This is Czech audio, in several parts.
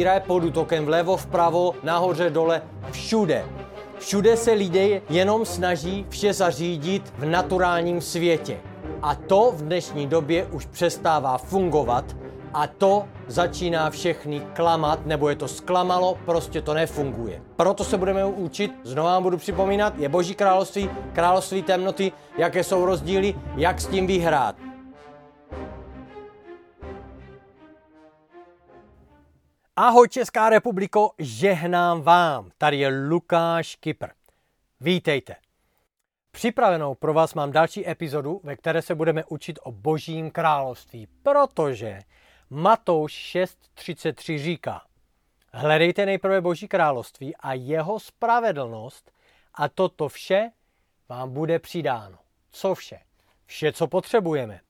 víra je pod útokem vlevo, vpravo, nahoře, dole, všude. Všude se lidé jenom snaží vše zařídit v naturálním světě. A to v dnešní době už přestává fungovat a to začíná všechny klamat, nebo je to zklamalo, prostě to nefunguje. Proto se budeme učit, znovu vám budu připomínat, je Boží království, království temnoty, jaké jsou rozdíly, jak s tím vyhrát. Ahoj Česká republiko, žehnám vám. Tady je Lukáš Kypr. Vítejte. Připravenou pro vás mám další epizodu, ve které se budeme učit o božím království, protože Matouš 6.33 říká, hledejte nejprve boží království a jeho spravedlnost a toto vše vám bude přidáno. Co vše? Vše, co potřebujeme.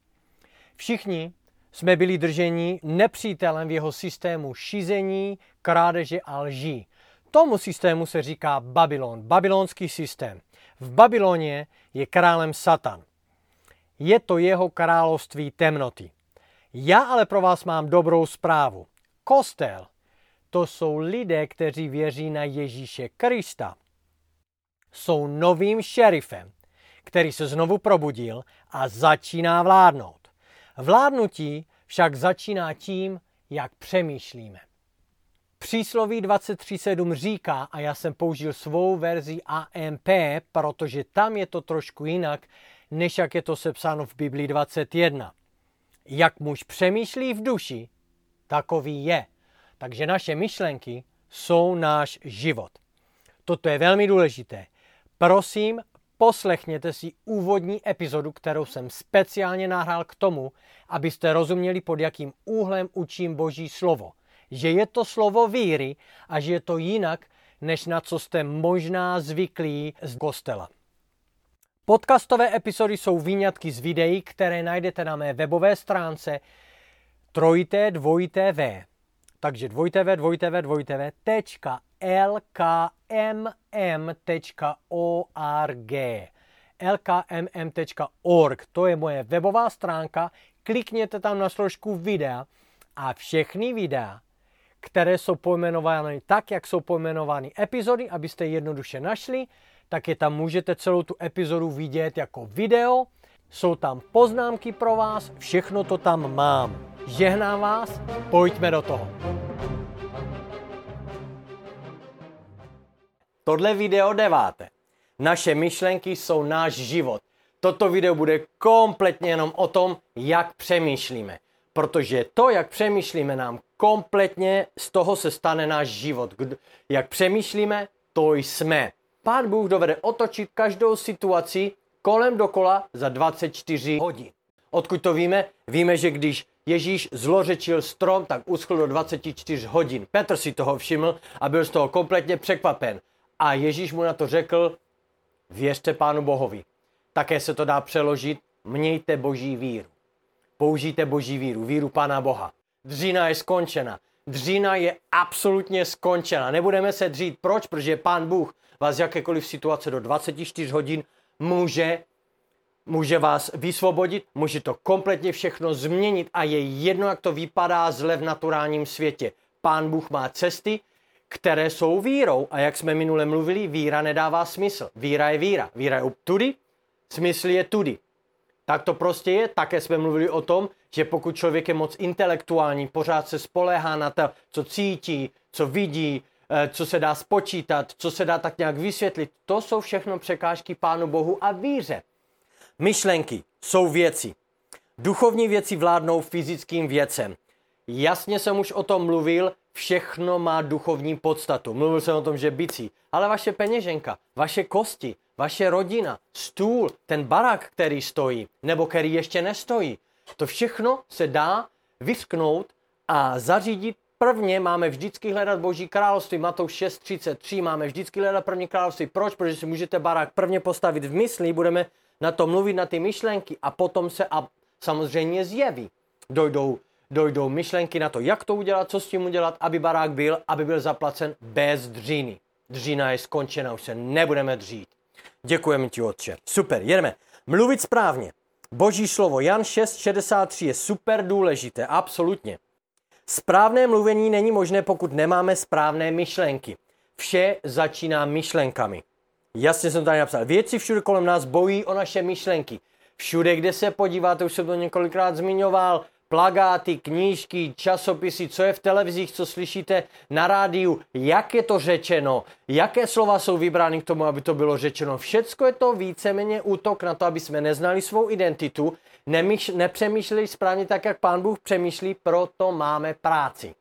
Všichni jsme byli drženi nepřítelem v jeho systému šizení, krádeže a lží. Tomu systému se říká Babylon, babylonský systém. V Babyloně je králem Satan. Je to jeho království temnoty. Já ale pro vás mám dobrou zprávu. Kostel, to jsou lidé, kteří věří na Ježíše Krista. Jsou novým šerifem, který se znovu probudil a začíná vládnout. Vládnutí však začíná tím, jak přemýšlíme. Přísloví 23.7 říká, a já jsem použil svou verzi AMP, protože tam je to trošku jinak, než jak je to sepsáno v Biblii 21. Jak muž přemýšlí v duši, takový je. Takže naše myšlenky jsou náš život. Toto je velmi důležité. Prosím, poslechněte si úvodní epizodu, kterou jsem speciálně nahrál k tomu, abyste rozuměli, pod jakým úhlem učím Boží slovo. Že je to slovo víry a že je to jinak, než na co jste možná zvyklí z kostela. Podcastové epizody jsou výňatky z videí, které najdete na mé webové stránce trojité dvojité v. Takže dvojité v, dvojité v, dvojité v, tečka lkmm.org lkmm.org, to je moje webová stránka, klikněte tam na složku videa a všechny videa, které jsou pojmenovány tak, jak jsou pojmenovány epizody, abyste je jednoduše našli, tak je tam můžete celou tu epizodu vidět jako video, jsou tam poznámky pro vás, všechno to tam mám. Žehnám vás, pojďme do toho. Tohle video deváté. Naše myšlenky jsou náš život. Toto video bude kompletně jenom o tom, jak přemýšlíme. Protože to, jak přemýšlíme, nám kompletně z toho se stane náš život. Jak přemýšlíme, to jsme. Pán Bůh dovede otočit každou situaci kolem dokola za 24 hodin. Odkud to víme? Víme, že když Ježíš zlořečil strom, tak uschl do 24 hodin. Petr si toho všiml a byl z toho kompletně překvapen. A Ježíš mu na to řekl, věřte Pánu Bohovi. Také se to dá přeložit, mějte boží víru. Použijte boží víru, víru Pána Boha. Dřína je skončena. Dřína je absolutně skončena. Nebudeme se dřít. Proč? Protože Pán Bůh vás jakékoliv situace do 24 hodin může, může vás vysvobodit, může to kompletně všechno změnit a je jedno, jak to vypadá zle v naturálním světě. Pán Bůh má cesty, které jsou vírou. A jak jsme minule mluvili, víra nedává smysl. Víra je víra. Víra je tudy, smysl je tudy. Tak to prostě je. Také jsme mluvili o tom, že pokud člověk je moc intelektuální, pořád se spoléhá na to, co cítí, co vidí, eh, co se dá spočítat, co se dá tak nějak vysvětlit, to jsou všechno překážky Pánu Bohu a víře. Myšlenky jsou věci. Duchovní věci vládnou fyzickým věcem. Jasně jsem už o tom mluvil, všechno má duchovní podstatu. Mluvil jsem o tom, že bicí, ale vaše peněženka, vaše kosti, vaše rodina, stůl, ten barák, který stojí, nebo který ještě nestojí, to všechno se dá vysknout a zařídit Prvně máme vždycky hledat Boží království, Matouš 6.33, máme vždycky hledat první království. Proč? Protože si můžete barák prvně postavit v mysli, budeme na to mluvit, na ty myšlenky a potom se a samozřejmě zjeví. Dojdou dojdou myšlenky na to, jak to udělat, co s tím udělat, aby barák byl, aby byl zaplacen bez dříny. Dřína je skončena, už se nebudeme dřít. Děkujeme ti, Otče. Super, jedeme. Mluvit správně. Boží slovo Jan 6.63 je super důležité, absolutně. Správné mluvení není možné, pokud nemáme správné myšlenky. Vše začíná myšlenkami. Jasně jsem tady napsal. Věci všude kolem nás bojí o naše myšlenky. Všude, kde se podíváte, už jsem to několikrát zmiňoval, plagáty, knížky, časopisy, co je v televizích, co slyšíte na rádiu, jak je to řečeno, jaké slova jsou vybrány k tomu, aby to bylo řečeno. Všecko je to víceméně útok na to, aby jsme neznali svou identitu, nemyš, nepřemýšleli správně tak, jak Pán Bůh přemýšlí, proto máme práci.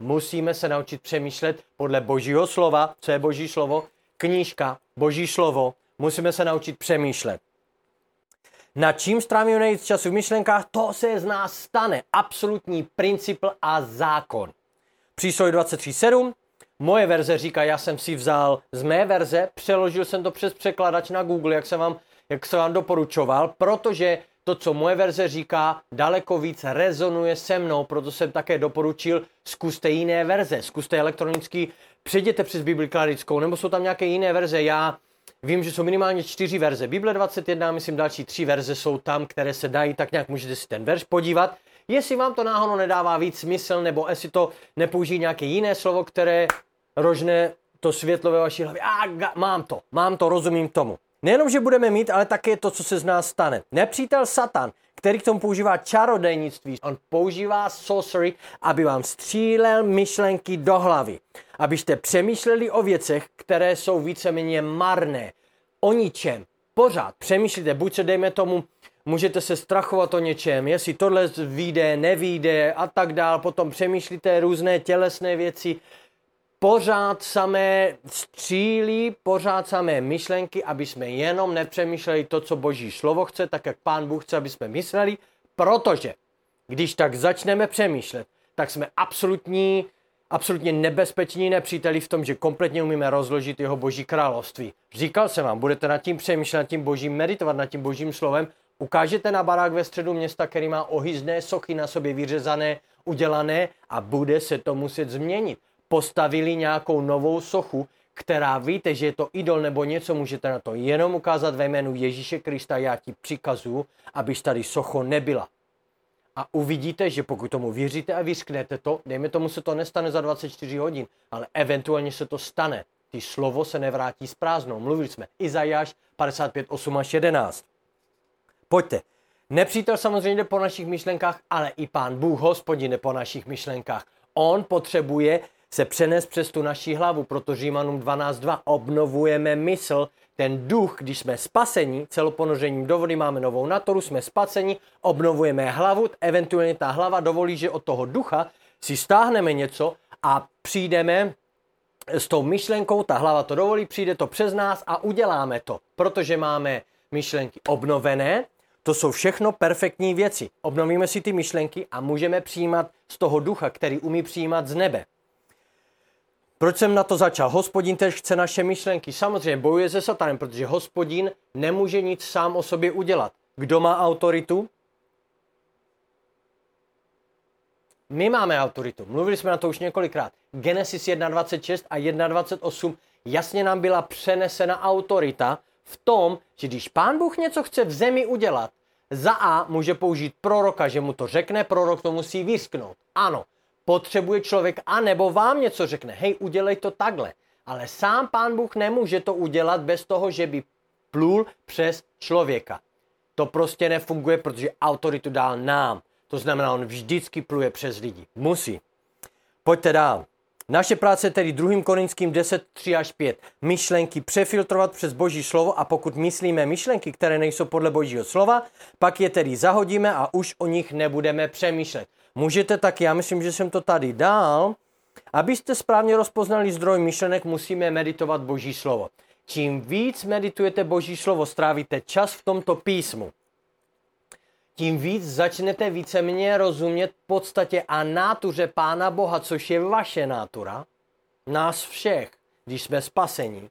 Musíme se naučit přemýšlet podle Božího slova, co je Boží slovo, knížka, Boží slovo, musíme se naučit přemýšlet. Na čím strávíme nejvíc času v myšlenkách, to se z nás stane. Absolutní princip a zákon. Přísloj 23.7. Moje verze říká, já jsem si vzal z mé verze, přeložil jsem to přes překladač na Google, jak jsem vám, jak jsem vám doporučoval, protože to, co moje verze říká, daleko víc rezonuje se mnou, proto jsem také doporučil, zkuste jiné verze, zkuste elektronicky, přejděte přes Bibli kladickou, nebo jsou tam nějaké jiné verze. Já Vím, že jsou minimálně čtyři verze. Bible 21, myslím další tři verze jsou tam, které se dají, tak nějak můžete si ten verš podívat. Jestli vám to náhodou nedává víc smysl, nebo jestli to nepoužijí nějaké jiné slovo, které rožne to světlo ve vaší hlavě. A mám to, mám to, rozumím tomu. Nejenom, že budeme mít, ale také to, co se z nás stane. Nepřítel Satan, který k tomu používá čarodejnictví, on používá sorcery, aby vám střílel myšlenky do hlavy. Abyste přemýšleli o věcech, které jsou víceméně marné. O ničem. Pořád přemýšlíte, buď se dejme tomu, můžete se strachovat o něčem, jestli tohle vyjde, nevíde a tak dál, potom přemýšlíte různé tělesné věci, pořád samé střílí, pořád samé myšlenky, aby jsme jenom nepřemýšleli to, co Boží slovo chce, tak jak Pán Bůh chce, aby jsme mysleli, protože když tak začneme přemýšlet, tak jsme absolutní, absolutně nebezpeční nepříteli v tom, že kompletně umíme rozložit jeho Boží království. Říkal jsem vám, budete nad tím přemýšlet, nad tím Božím meditovat, nad tím Božím slovem, ukážete na barák ve středu města, který má ohyzné sochy na sobě vyřezané, udělané a bude se to muset změnit postavili nějakou novou sochu, která víte, že je to idol nebo něco, můžete na to jenom ukázat ve jménu Ježíše Krista, já ti přikazuju, abyš tady socho nebyla. A uvidíte, že pokud tomu věříte a vyřknete to, dejme tomu se to nestane za 24 hodin, ale eventuálně se to stane. Ty slovo se nevrátí s prázdnou. Mluvili jsme Izajáš 55, 8 až 11. Pojďte. Nepřítel samozřejmě jde po našich myšlenkách, ale i pán Bůh hospodin jde po našich myšlenkách. On potřebuje se přenes přes tu naši hlavu, protože Římanům 12.2 obnovujeme mysl, ten duch, když jsme spaseni, celoponořením do vody máme novou naturu, jsme spaseni, obnovujeme hlavu, eventuálně ta hlava dovolí, že od toho ducha si stáhneme něco a přijdeme s tou myšlenkou, ta hlava to dovolí, přijde to přes nás a uděláme to, protože máme myšlenky obnovené, to jsou všechno perfektní věci. Obnovíme si ty myšlenky a můžeme přijímat z toho ducha, který umí přijímat z nebe. Proč jsem na to začal? Hospodin tež chce naše myšlenky. Samozřejmě bojuje se satanem, protože hospodin nemůže nic sám o sobě udělat. Kdo má autoritu? My máme autoritu. Mluvili jsme na to už několikrát. Genesis 1.26 a 1.28 jasně nám byla přenesena autorita v tom, že když pán Bůh něco chce v zemi udělat, za A může použít proroka, že mu to řekne, prorok to musí vysknout. Ano, potřebuje člověk, a nebo vám něco řekne, hej, udělej to takhle. Ale sám pán Bůh nemůže to udělat bez toho, že by plul přes člověka. To prostě nefunguje, protože autoritu dal nám. To znamená, on vždycky pluje přes lidi. Musí. Pojďte dál. Naše práce tedy 2. Korinským 10, 3 až 5. Myšlenky přefiltrovat přes Boží slovo a pokud myslíme myšlenky, které nejsou podle Božího slova, pak je tedy zahodíme a už o nich nebudeme přemýšlet. Můžete tak, já myslím, že jsem to tady dal. Abyste správně rozpoznali zdroj myšlenek, musíme meditovat Boží slovo. Čím víc meditujete Boží slovo, strávíte čas v tomto písmu, tím víc začnete víceméně rozumět podstatě a nátuře Pána Boha, což je vaše nátura, nás všech, když jsme spasení.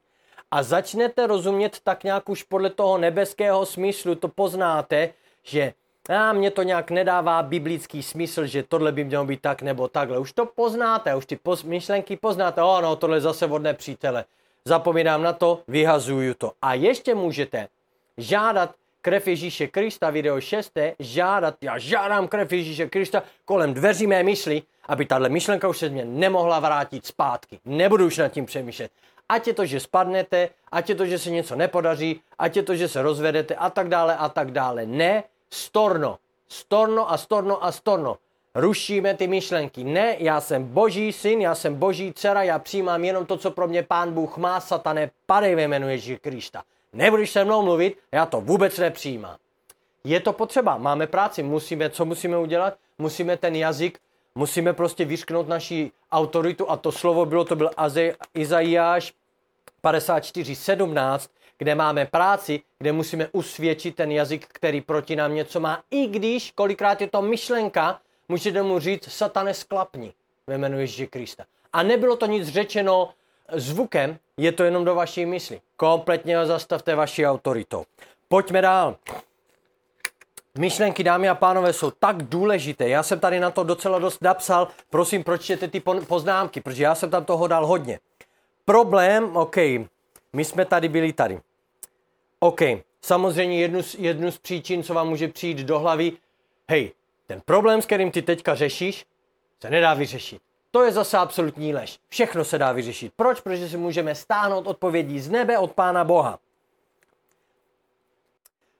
A začnete rozumět tak nějak už podle toho nebeského smyslu, to poznáte, že a mě to nějak nedává biblický smysl, že tohle by mělo být tak nebo takhle. Už to poznáte, už ty poz, myšlenky poznáte, o no, tohle zase vodné přítele. Zapomínám na to, vyhazuju to. A ještě můžete žádat krev Ježíše Krista, video 6, žádat, já žádám krev Ježíše Krista kolem dveří mé mysli, aby tahle myšlenka už se mě nemohla vrátit zpátky. Nebudu už nad tím přemýšlet. Ať je to, že spadnete, ať je to, že se něco nepodaří, ať je to, že se rozvedete a tak dále a tak dále. Ne, storno. Storno a storno a storno. Rušíme ty myšlenky. Ne, já jsem boží syn, já jsem boží dcera, já přijímám jenom to, co pro mě pán Bůh má, satane, padej ve jménu Ježíše Krista. Nebudeš se mnou mluvit, já to vůbec nepřijímám. Je to potřeba, máme práci, musíme, co musíme udělat? Musíme ten jazyk, musíme prostě vyšknout naši autoritu a to slovo bylo, to byl Izajáš 54.17, kde máme práci, kde musíme usvědčit ten jazyk, který proti nám něco má, i když kolikrát je to myšlenka, můžete mu říct, satane sklapni ve jménu Ježíše Krista. A nebylo to nic řečeno zvukem, je to jenom do vaší mysli. Kompletně zastavte vaší autoritou. Pojďme dál. Myšlenky, dámy a pánové, jsou tak důležité. Já jsem tady na to docela dost napsal. Prosím, pročtěte ty poznámky, protože já jsem tam toho dal hodně. Problém, OK, my jsme tady byli tady. OK, samozřejmě jednu z, jednu z příčin, co vám může přijít do hlavy, hej, ten problém, s kterým ty teďka řešíš, se nedá vyřešit. To je zase absolutní lež. Všechno se dá vyřešit. Proč? Protože si můžeme stáhnout odpovědí z nebe od Pána Boha.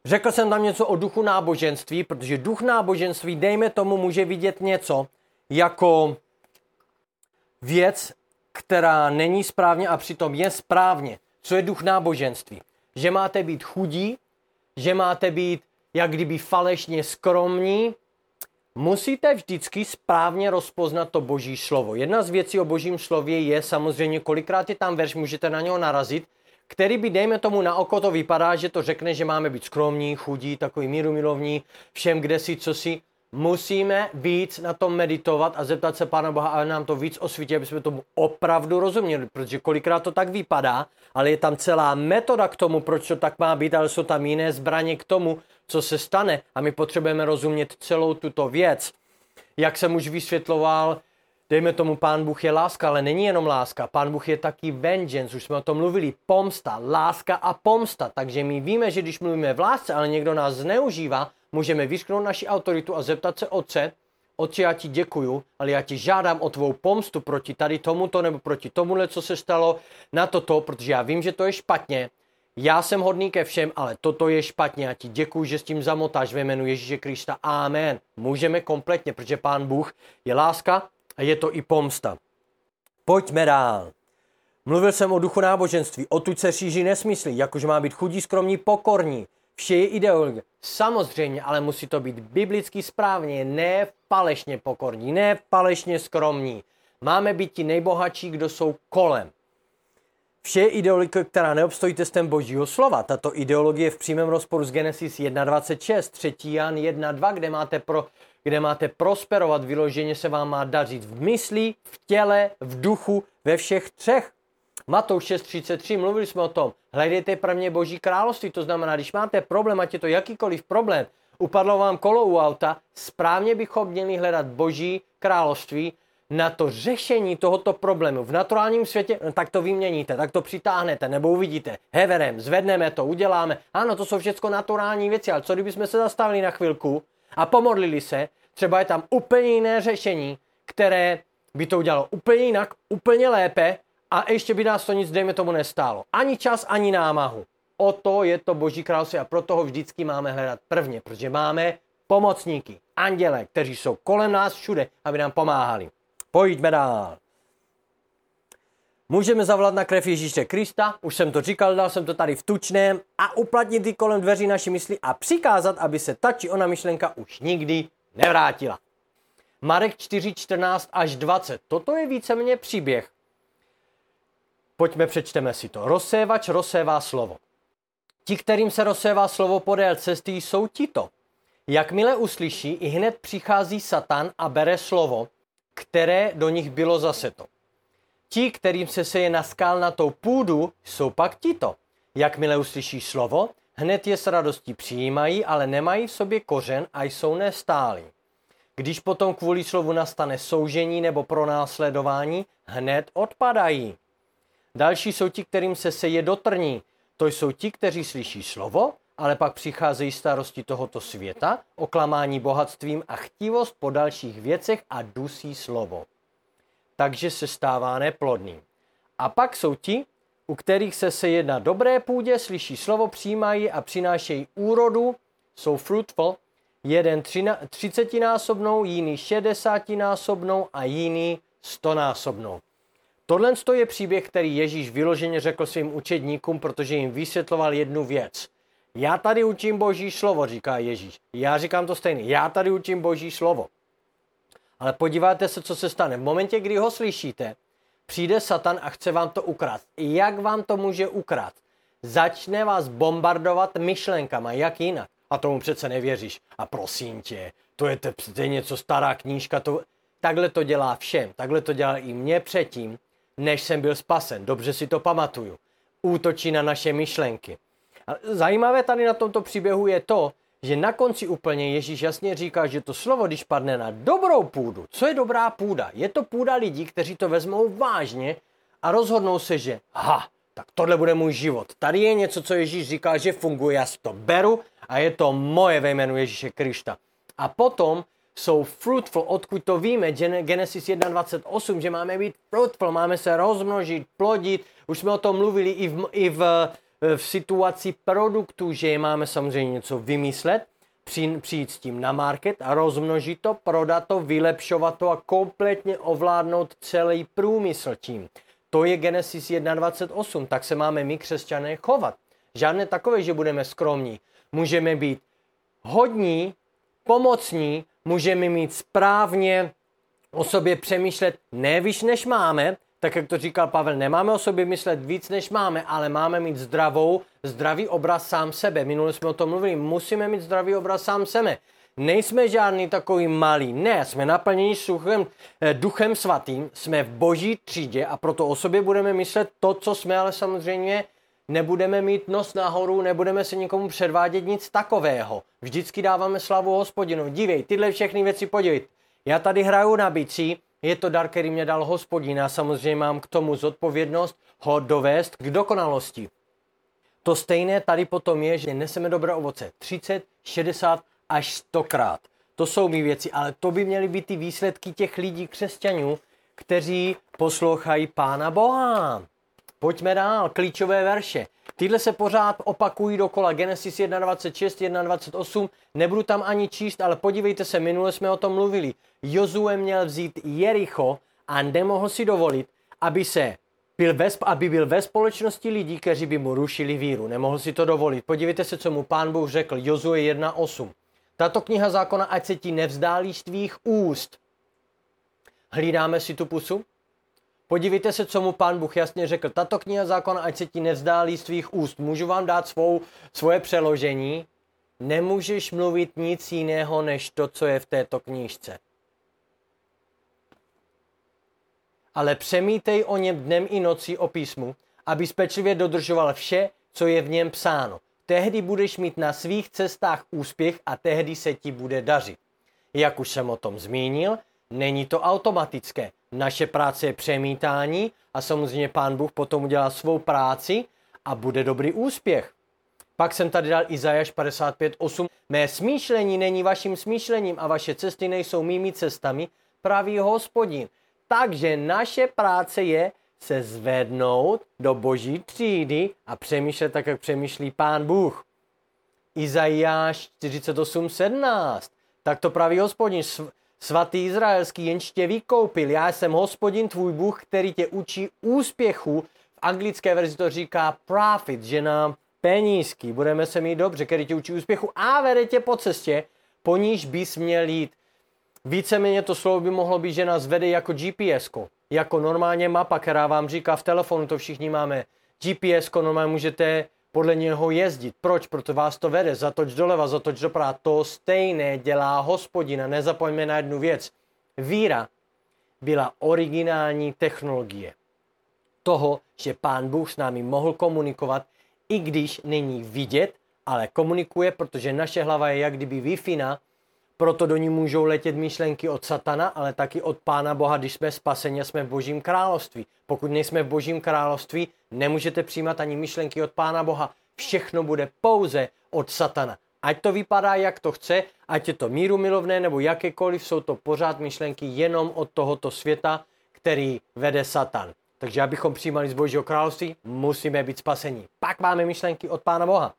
Řekl jsem tam něco o duchu náboženství, protože duch náboženství, dejme tomu, může vidět něco jako věc, která není správně a přitom je správně. Co je duch náboženství? Že máte být chudí, že máte být jak kdyby falešně skromní, Musíte vždycky správně rozpoznat to boží slovo. Jedna z věcí o božím slově je samozřejmě, kolikrát je tam verš, můžete na něho narazit, který by, dejme tomu, na oko to vypadá, že to řekne, že máme být skromní, chudí, takový míru milovní, všem kde si, co si. Musíme víc na tom meditovat a zeptat se Pána Boha, aby nám to víc osvítí, aby jsme tomu opravdu rozuměli, protože kolikrát to tak vypadá, ale je tam celá metoda k tomu, proč to tak má být, ale jsou tam jiné zbraně k tomu, co se stane a my potřebujeme rozumět celou tuto věc. Jak jsem už vysvětloval, dejme tomu, pán Bůh je láska, ale není jenom láska. Pán Bůh je taky vengeance, už jsme o tom mluvili, pomsta, láska a pomsta. Takže my víme, že když mluvíme v lásce, ale někdo nás zneužívá, můžeme vyšknout naši autoritu a zeptat se Otce, Otče, já ti děkuju, ale já ti žádám o tvou pomstu proti tady tomuto nebo proti tomuhle, co se stalo na toto, protože já vím, že to je špatně já jsem hodný ke všem, ale toto je špatně a ti děkuji, že s tím zamotáš ve jménu Ježíše Krista. Amen. Můžeme kompletně, protože Pán Bůh je láska a je to i pomsta. Pojďme dál. Mluvil jsem o duchu náboženství, odtud se šíří nesmysly, jakože má být chudí, skromní, pokorní. Vše je ideologie. Samozřejmě, ale musí to být biblicky správně, ne falešně pokorní, ne falešně skromní. Máme být ti nejbohatší, kdo jsou kolem. Vše je ideologie, která neobstojí testem božího slova. Tato ideologie je v přímém rozporu s Genesis 1.26, 3. Jan 1.2, kde máte, pro, kde máte prosperovat, vyloženě se vám má dařit v mysli, v těle, v duchu, ve všech třech. Matouš 6.33, mluvili jsme o tom, hledejte prvně boží království, to znamená, když máte problém, ať je to jakýkoliv problém, upadlo vám kolo u auta, správně bychom měli hledat boží království, na to řešení tohoto problému v naturálním světě, no, tak to vyměníte, tak to přitáhnete, nebo uvidíte, heverem, zvedneme to, uděláme. Ano, to jsou všechno naturální věci, ale co kdybychom se zastavili na chvilku a pomodlili se, třeba je tam úplně jiné řešení, které by to udělalo úplně jinak, úplně lépe a ještě by nás to nic, dejme tomu, nestálo. Ani čas, ani námahu. O to je to Boží království a proto ho vždycky máme hledat prvně, protože máme pomocníky, anděle, kteří jsou kolem nás všude, aby nám pomáhali. Pojďme dál. Můžeme zavolat na krev Ježíše Krista, už jsem to říkal, dal jsem to tady v tučném, a uplatnit ty kolem dveří naší mysli a přikázat, aby se ta či ona myšlenka už nikdy nevrátila. Marek 4, 14 až 20. Toto je víceméně příběh. Pojďme, přečteme si to. Rozsévač rozsévá slovo. Ti, kterým se rozsévá slovo podél cesty, jsou tito. Jakmile uslyší, i hned přichází Satan a bere slovo, které do nich bylo zaseto. Ti, kterým se seje na skalnatou půdu, jsou pak tito. Jakmile uslyší slovo, hned je s radostí přijímají, ale nemají v sobě kořen a jsou nestálí. Když potom kvůli slovu nastane soužení nebo pronásledování, hned odpadají. Další jsou ti, kterým se seje do trní. To jsou ti, kteří slyší slovo ale pak přicházejí starosti tohoto světa, oklamání bohatstvím a chtivost po dalších věcech a dusí slovo. Takže se stává neplodným. A pak jsou ti, u kterých se seje na dobré půdě, slyší slovo, přijímají a přinášejí úrodu, jsou fruitful, jeden třicetinásobnou, jiný šedesátinásobnou a jiný stonásobnou. Tohle je příběh, který Ježíš vyloženě řekl svým učedníkům, protože jim vysvětloval jednu věc. Já tady učím Boží slovo, říká Ježíš. Já říkám to stejně. Já tady učím Boží slovo. Ale podívejte se, co se stane. V momentě, kdy ho slyšíte, přijde Satan a chce vám to ukrást. Jak vám to může ukrást? Začne vás bombardovat myšlenkama, jak jinak. A tomu přece nevěříš. A prosím tě, to je, to je něco stará knížka. To... Takhle to dělá všem. Takhle to dělá i mě předtím, než jsem byl spasen. Dobře si to pamatuju. Útočí na naše myšlenky. A zajímavé tady na tomto příběhu je to, že na konci úplně Ježíš jasně říká, že to slovo, když padne na dobrou půdu, co je dobrá půda? Je to půda lidí, kteří to vezmou vážně a rozhodnou se, že ha, tak tohle bude můj život. Tady je něco, co Ježíš říká, že funguje, já si to beru a je to moje ve jménu Ježíše Krišta. A potom jsou fruitful, odkud to víme, Genesis 1.28, že máme být fruitful, máme se rozmnožit, plodit, už jsme o tom mluvili i v, i v Eh, v situaci produktu, že máme samozřejmě něco vymyslet, přijít s tím na market a rozmnožit to, prodat to, vylepšovat to a kompletně ovládnout celý průmysl tím. To je Genesis 1.28, tak se máme my křesťané chovat. Žádné takové, že budeme skromní. Můžeme být hodní, pomocní, můžeme mít správně o sobě přemýšlet ne víš, než máme, tak jak to říkal Pavel, nemáme o sobě myslet víc, než máme, ale máme mít zdravou, zdravý obraz sám sebe. Minule jsme o tom mluvili, musíme mít zdravý obraz sám sebe. Nejsme žádný takový malý, ne, jsme naplněni suchem, eh, duchem svatým, jsme v boží třídě a proto o sobě budeme myslet to, co jsme, ale samozřejmě nebudeme mít nos nahoru, nebudeme se nikomu předvádět nic takového. Vždycky dáváme slavu hospodinu. Dívej, tyhle všechny věci podívej. Já tady hraju na bicí, je to dar, který mě dal hospodin a samozřejmě mám k tomu zodpovědnost ho dovést k dokonalosti. To stejné tady potom je, že neseme dobré ovoce 30, 60 až 100 krát. To jsou mi věci, ale to by měly být ty výsledky těch lidí, křesťanů, kteří poslouchají Pána Boha. Pojďme dál, klíčové verše. Tyhle se pořád opakují dokola. Genesis 1.26, 1.28. Nebudu tam ani číst, ale podívejte se, minule jsme o tom mluvili. Jozue měl vzít Jericho a nemohl si dovolit, aby se byl ve, aby byl ve společnosti lidí, kteří by mu rušili víru. Nemohl si to dovolit. Podívejte se, co mu pán Bůh řekl. Jozue 1.8. Tato kniha zákona, ať se ti nevzdálí z tvých úst. Hlídáme si tu pusu? Podívejte se, co mu pán Bůh jasně řekl. Tato kniha zákona, ať se ti nevzdálí z tvých úst. Můžu vám dát svou, svoje přeložení. Nemůžeš mluvit nic jiného, než to, co je v této knížce. Ale přemítej o něm dnem i nocí o písmu, aby pečlivě dodržoval vše, co je v něm psáno. Tehdy budeš mít na svých cestách úspěch a tehdy se ti bude dařit. Jak už jsem o tom zmínil, není to automatické. Naše práce je přemítání a samozřejmě pán Bůh potom udělá svou práci a bude dobrý úspěch. Pak jsem tady dal Izajáš 55.8. Mé smýšlení není vaším smýšlením a vaše cesty nejsou mými cestami, pravý hospodin. Takže naše práce je se zvednout do boží třídy a přemýšlet tak, jak přemýšlí pán Bůh. Izajáš 48.17. Tak to praví hospodin. Svatý izraelský jenž tě vykoupil. Já jsem hospodin tvůj Bůh, který tě učí úspěchu. V anglické verzi to říká profit, že nám penízky, budeme se mít dobře, který tě učí úspěchu a vede tě po cestě, po níž bys měl jít. Víceméně to slovo by mohlo být, že nás vede jako GPS, jako normálně mapa, která vám říká v telefonu, to všichni máme. GPS, normálně můžete podle něho jezdit. Proč? Proto vás to vede. Zatoč doleva, zatoč doprava. To stejné dělá hospodina. Nezapomeňme na jednu věc. Víra byla originální technologie toho, že pán Bůh s námi mohl komunikovat, i když není vidět, ale komunikuje, protože naše hlava je jak kdyby wi proto do ní můžou letět myšlenky od satana, ale taky od Pána Boha, když jsme spaseni a jsme v Božím království. Pokud nejsme v Božím království, nemůžete přijímat ani myšlenky od Pána Boha. všechno bude pouze od satana. Ať to vypadá, jak to chce, ať je to míru milovné nebo jakékoliv, jsou to pořád myšlenky jenom od tohoto světa, který vede Satan. Takže abychom přijímali z Božího království, musíme být spasení. Pak máme myšlenky od Pána Boha.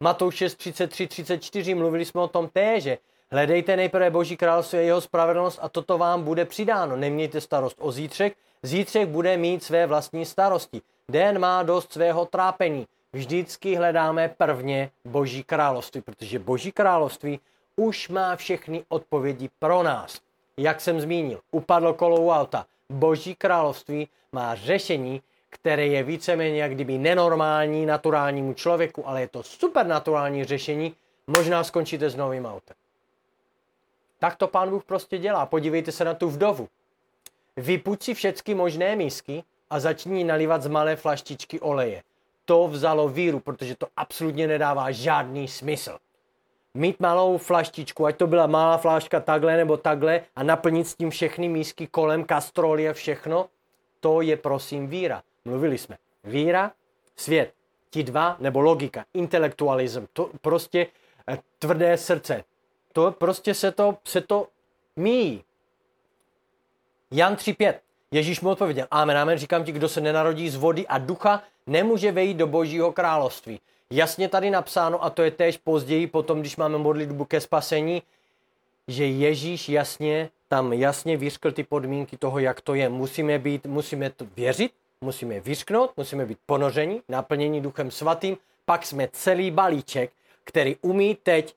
Matouš 6, 33, 34, mluvili jsme o tom téže. Hledejte nejprve Boží království a jeho spravedlnost a toto vám bude přidáno. Nemějte starost o zítřek, zítřek bude mít své vlastní starosti. Den má dost svého trápení. Vždycky hledáme prvně Boží království, protože Boží království už má všechny odpovědi pro nás. Jak jsem zmínil, upadlo kolo u auta. Boží království má řešení, které je víceméně jak kdyby nenormální naturálnímu člověku, ale je to supernaturální řešení, možná skončíte s novým autem. Tak to pán Bůh prostě dělá. Podívejte se na tu vdovu. Vypuď si všechny možné misky a začni nalivat z malé flaštičky oleje. To vzalo víru, protože to absolutně nedává žádný smysl. Mít malou flaštičku, ať to byla malá fláška takhle nebo takhle a naplnit s tím všechny mísky kolem, kastroly a všechno, to je prosím víra. Mluvili jsme. Víra, svět. Ti dva, nebo logika, intelektualism, to prostě eh, tvrdé srdce. To prostě se to, se to míjí. Jan 3.5. Ježíš mu odpověděl, amen, amen, říkám ti, kdo se nenarodí z vody a ducha, nemůže vejít do božího království. Jasně tady napsáno, a to je též později, potom, když máme modlitbu ke spasení, že Ježíš jasně, tam jasně vyřkl ty podmínky toho, jak to je. Musíme být, musíme to věřit, musíme vyřknout, musíme být ponoření, naplnění duchem svatým, pak jsme celý balíček, který umí teď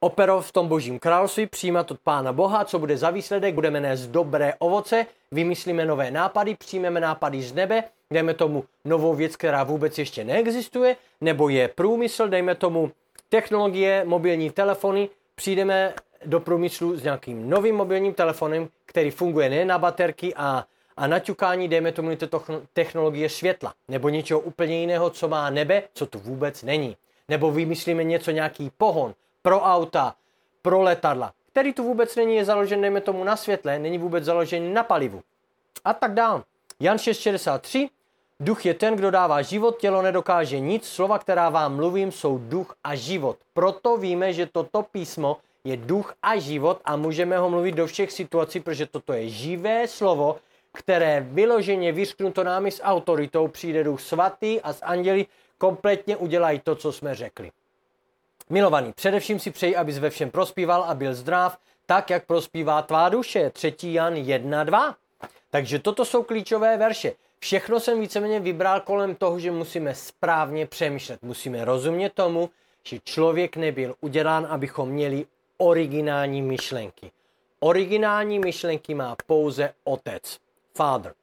operovat v tom božím království, přijímat od Pána Boha, co bude za výsledek, budeme nést dobré ovoce, vymyslíme nové nápady, přijmeme nápady z nebe, dejme tomu novou věc, která vůbec ještě neexistuje, nebo je průmysl, dejme tomu technologie, mobilní telefony, přijdeme do průmyslu s nějakým novým mobilním telefonem, který funguje nejen na baterky a, a na ťukání, dejme tomu to technologie světla, nebo něčeho úplně jiného, co má nebe, co tu vůbec není. Nebo vymyslíme něco, nějaký pohon pro auta, pro letadla, který tu vůbec není, je založen, dejme tomu, na světle, není vůbec založen na palivu. A tak dál. Jan 6,63 Duch je ten, kdo dává život, tělo nedokáže nic, slova, která vám mluvím, jsou duch a život. Proto víme, že toto písmo je duch a život a můžeme ho mluvit do všech situací, protože toto je živé slovo, které vyloženě vyřknuto námi s autoritou, přijde duch svatý a s anděli kompletně udělají to, co jsme řekli. Milovaný, především si přeji, abys ve všem prospíval a byl zdrav, tak, jak prospívá tvá duše. 3. Jan 1.2. Takže toto jsou klíčové verše. Všechno jsem víceméně vybral kolem toho, že musíme správně přemýšlet. Musíme rozumět tomu, že člověk nebyl udělán, abychom měli originální myšlenky. Originální myšlenky má pouze otec, father.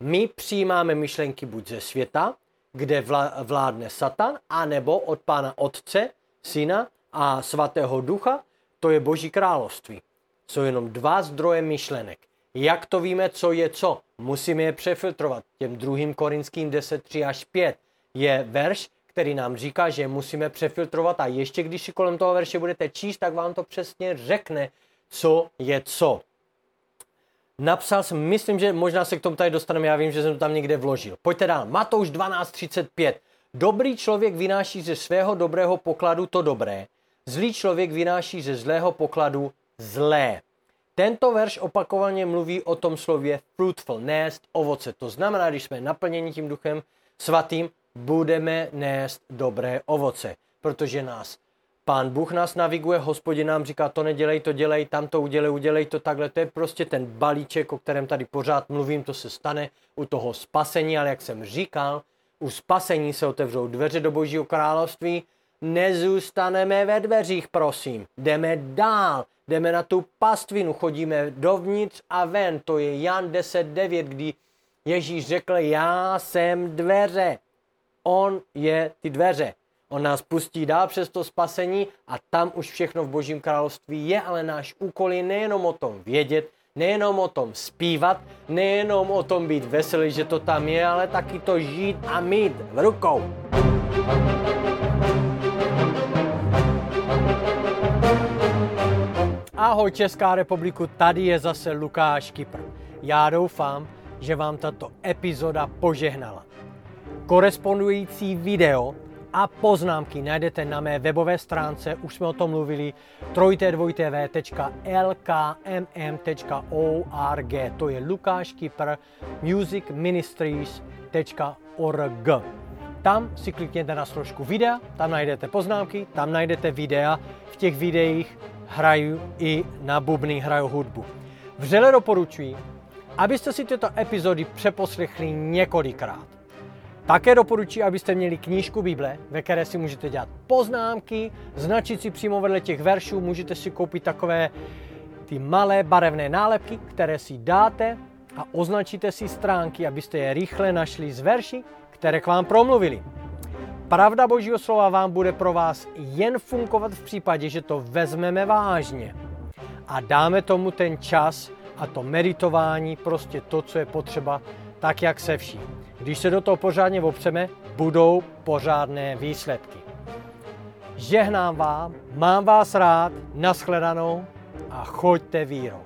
My přijímáme myšlenky buď ze světa, kde vládne Satan, anebo od pána otce, syna a svatého ducha, to je boží království. Jsou jenom dva zdroje myšlenek. Jak to víme, co je co? Musíme je přefiltrovat. Těm druhým korinským 10, 3 až 5 je verš, který nám říká, že musíme přefiltrovat a ještě když si kolem toho verše budete číst, tak vám to přesně řekne, co je co. Napsal jsem, myslím, že možná se k tomu tady dostaneme, já vím, že jsem to tam někde vložil. Pojďte dál. Matouš 12.35. Dobrý člověk vynáší ze svého dobrého pokladu to dobré, zlý člověk vynáší ze zlého pokladu zlé. Tento verš opakovaně mluví o tom slově fruitful, nést ovoce. To znamená, když jsme naplněni tím duchem svatým, budeme nést dobré ovoce, protože nás Pán Bůh nás naviguje, hospodin nám říká, to nedělej, to dělej, tam to udělej, udělej to takhle. To je prostě ten balíček, o kterém tady pořád mluvím, to se stane u toho spasení, ale jak jsem říkal, u spasení se otevřou dveře do Božího království, nezůstaneme ve dveřích, prosím. Jdeme dál, jdeme na tu pastvinu, chodíme dovnitř a ven. To je Jan 10.9, kdy Ježíš řekl, já jsem dveře. On je ty dveře. On nás pustí dál přes to spasení a tam už všechno v Božím království je, ale náš úkol je nejenom o tom vědět, nejenom o tom zpívat, nejenom o tom být veselý, že to tam je, ale taky to žít a mít v rukou. Ahoj Česká republiku, tady je zase Lukáš Kypr. Já doufám, že vám tato epizoda požehnala. Korespondující video a poznámky najdete na mé webové stránce, už jsme o tom mluvili, trojtv.lkmm.org, to je Lukáš Kypr, musicministries.org. Tam si klikněte na složku videa, tam najdete poznámky, tam najdete videa, v těch videích hraju i na bubny, hraju hudbu. Vřele doporučuji, abyste si tyto epizody přeposlechli několikrát. Také doporučuji, abyste měli knížku Bible, ve které si můžete dělat poznámky, značit si přímo vedle těch veršů, můžete si koupit takové ty malé barevné nálepky, které si dáte a označíte si stránky, abyste je rychle našli z verší, které k vám promluvili. Pravda Božího slova vám bude pro vás jen fungovat v případě, že to vezmeme vážně a dáme tomu ten čas a to meditování, prostě to, co je potřeba, tak jak se vším. Když se do toho pořádně opřeme, budou pořádné výsledky. Žehnám vám, mám vás rád, nashledanou a choďte vírou.